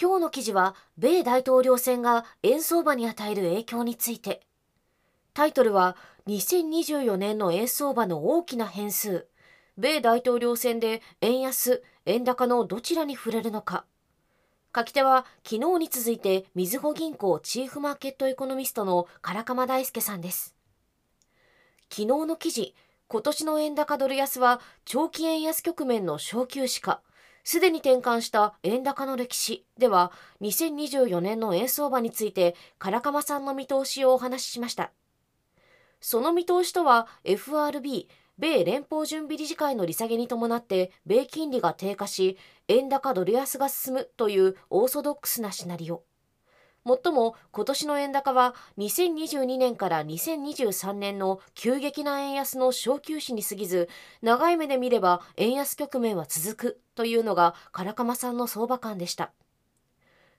今日の記事は米大統領選が円相場に与える影響についてタイトルは2024年の円相場の大きな変数米大統領選で円安、円高のどちらに触れるのか。書き手は昨日に続いてみずほ銀行チーフマーケットエコノミストの唐鎌大輔さんです。昨日の記事、今年の円高ドル安は長期円安局面の小休止か、すでに転換した円高の歴史では2024年の円相場について唐鎌さんの見通しをお話ししました。その見通しとは FRB 米連邦準備理事会の利下げに伴って米金利が低下し円高ドル安が進むというオーソドックスなシナリオもっとも今年の円高は2022年から2023年の急激な円安の小休止に過ぎず長い目で見れば円安局面は続くというのが唐鎌さんの相場感でした。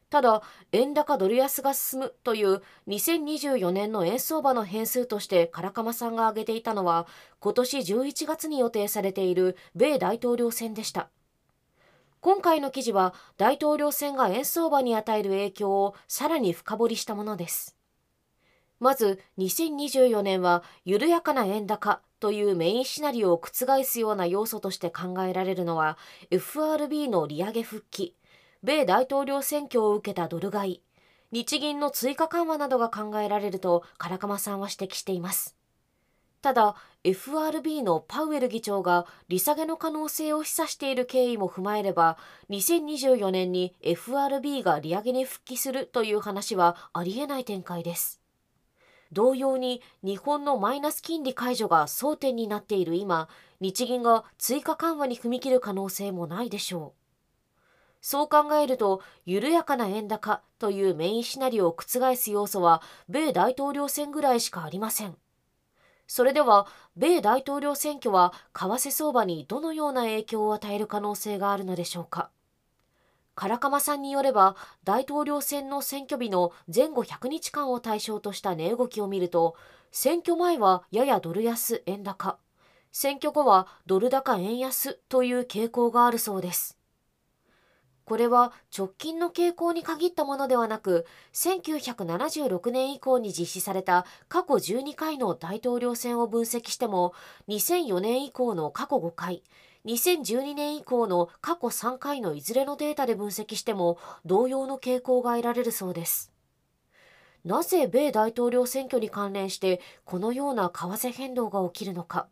ただ、円高ドル安が進むという2024年の円相場の変数として唐鎌さんが挙げていたのは、今年11月に予定されている米大統領選でした。今回の記事は大統領選が円相場に与える影響をさらに深掘りしたものです。まず2024年は緩やかな円高というメインシナリオを覆すような要素として考えられるのは FRB の利上げ復帰、米大統領選挙を受けたドル買い、日銀の追加緩和などが考えられると唐鎌さんは指摘しています。ただ、FRB のパウエル議長が利下げの可能性を示唆している経緯も踏まえれば、2024年に FRB が利上げに復帰するという話はありえない展開です。同様に日本のマイナス金利解除が争点になっている今、日銀が追加緩和に踏み切る可能性もないでしょう。そう考えると、緩やかな円高というメインシナリオを覆す要素は、米大統領選ぐらいしかありません。それでは、米大統領選挙は為替相場にどのような影響を与える可能性があるのでしょうか？唐鎌さんによれば、大統領選の選挙日の前後100日間を対象とした値動きを見ると、選挙前はややドル安円高、選挙後はドル高円安という傾向があるそうです。これは直近の傾向に限ったものではなく、1976年以降に実施された過去12回の大統領選を分析しても、2004年以降の過去5回、2012年以降の過去3回のいずれのデータで分析しても同様の傾向が得られるそうです。なぜ米大統領選挙に関連してこのような為替変動が起きるのか。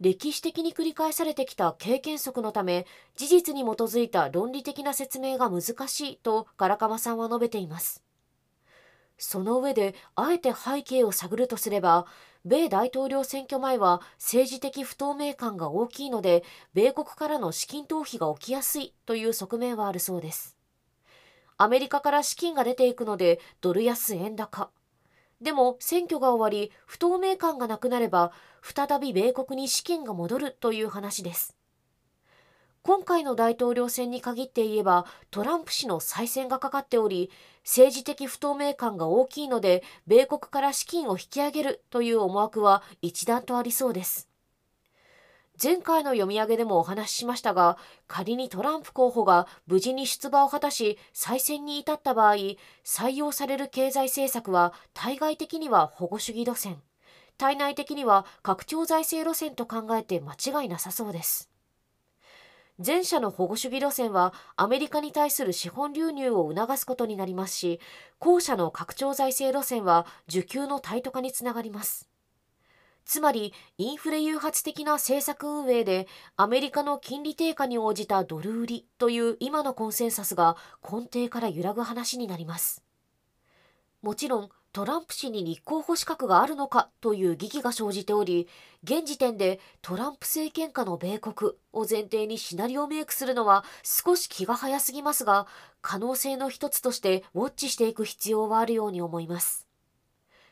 歴史的に繰り返されてきた経験則のため、事実に基づいた論理的な説明が難しいと唐川さんは述べています。その上で、あえて背景を探るとすれば、米大統領選挙前は政治的不透明感が大きいので、米国からの資金逃避が起きやすいという側面はあるそうです。アメリカから資金が出ていくので、ドル安円高。でも選挙が終わり不透明感がなくなれば再び米国に資金が戻るという話です。今回の大統領選に限って言えばトランプ氏の再選がかかっており政治的不透明感が大きいので米国から資金を引き上げるという思惑は一段とありそうです。前回の読み上げでもお話ししましたが、仮にトランプ候補が無事に出馬を果たし、再選に至った場合、採用される経済政策は対外的には保護主義路線、対内的には拡張財政路線と考えて間違いなさそうです。前者の保護主義路線はアメリカに対する資本流入を促すことになりますし、後者の拡張財政路線は需給のタイト化につながります。つまり、インフレ誘発的な政策運営で、アメリカの金利低下に応じたドル売りという今のコンセンサスが根底から揺らぐ話になります。もちろんトランプ氏に立候補資格があるのかという疑義が生じており、現時点でトランプ政権下の米国を前提にシナリオメイクするのは少し気が早すぎますが、可能性の一つとしてウォッチしていく必要はあるように思います。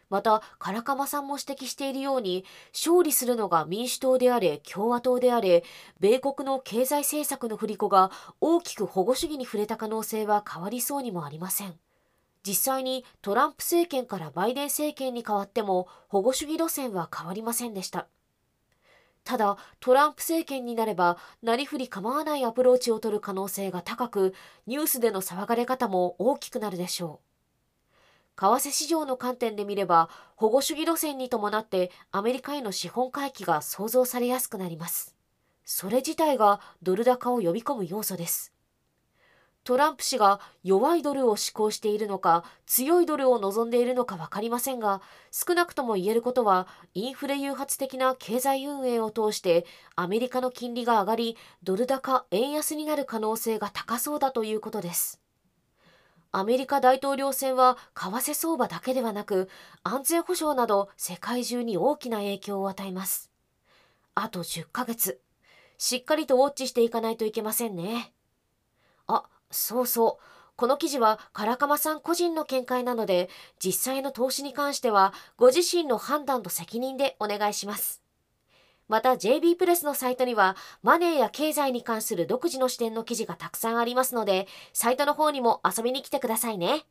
また、唐鎌さんも指摘しているように、勝利するのが民主党であれ、共和党であれ、米国の経済政策の振り子が大きく保護主義に触れた可能性は変わりそうにもありません。実際にトランプ政権からバイデン政権に変わっても保護主義路線は変わりませんでした。ただ、トランプ政権になれば、なりふり構わないアプローチを取る可能性が高く、ニュースでの騒がれ方も大きくなるでしょう。為替市場の観点で見れば、保護主義路線に伴ってアメリカへの資本回帰が想像されやすくなります。それ自体がドル高を呼び込む要素です。トランプ氏が弱いドルを施行しているのか強いドルを望んでいるのか分かりませんが少なくとも言えることはインフレ誘発的な経済運営を通してアメリカの金利が上がりドル高円安になる可能性が高そうだということですアメリカ大統領選は為替相場だけではなく安全保障など世界中に大きな影響を与えますあと10ヶ月しっかりとウォッチしていかないといけませんねあそうそう。この記事は唐鎌さん個人の見解なので、実際の投資に関してはご自身の判断と責任でお願いします。また JB プレスのサイトにはマネーや経済に関する独自の視点の記事がたくさんありますので、サイトの方にも遊びに来てくださいね。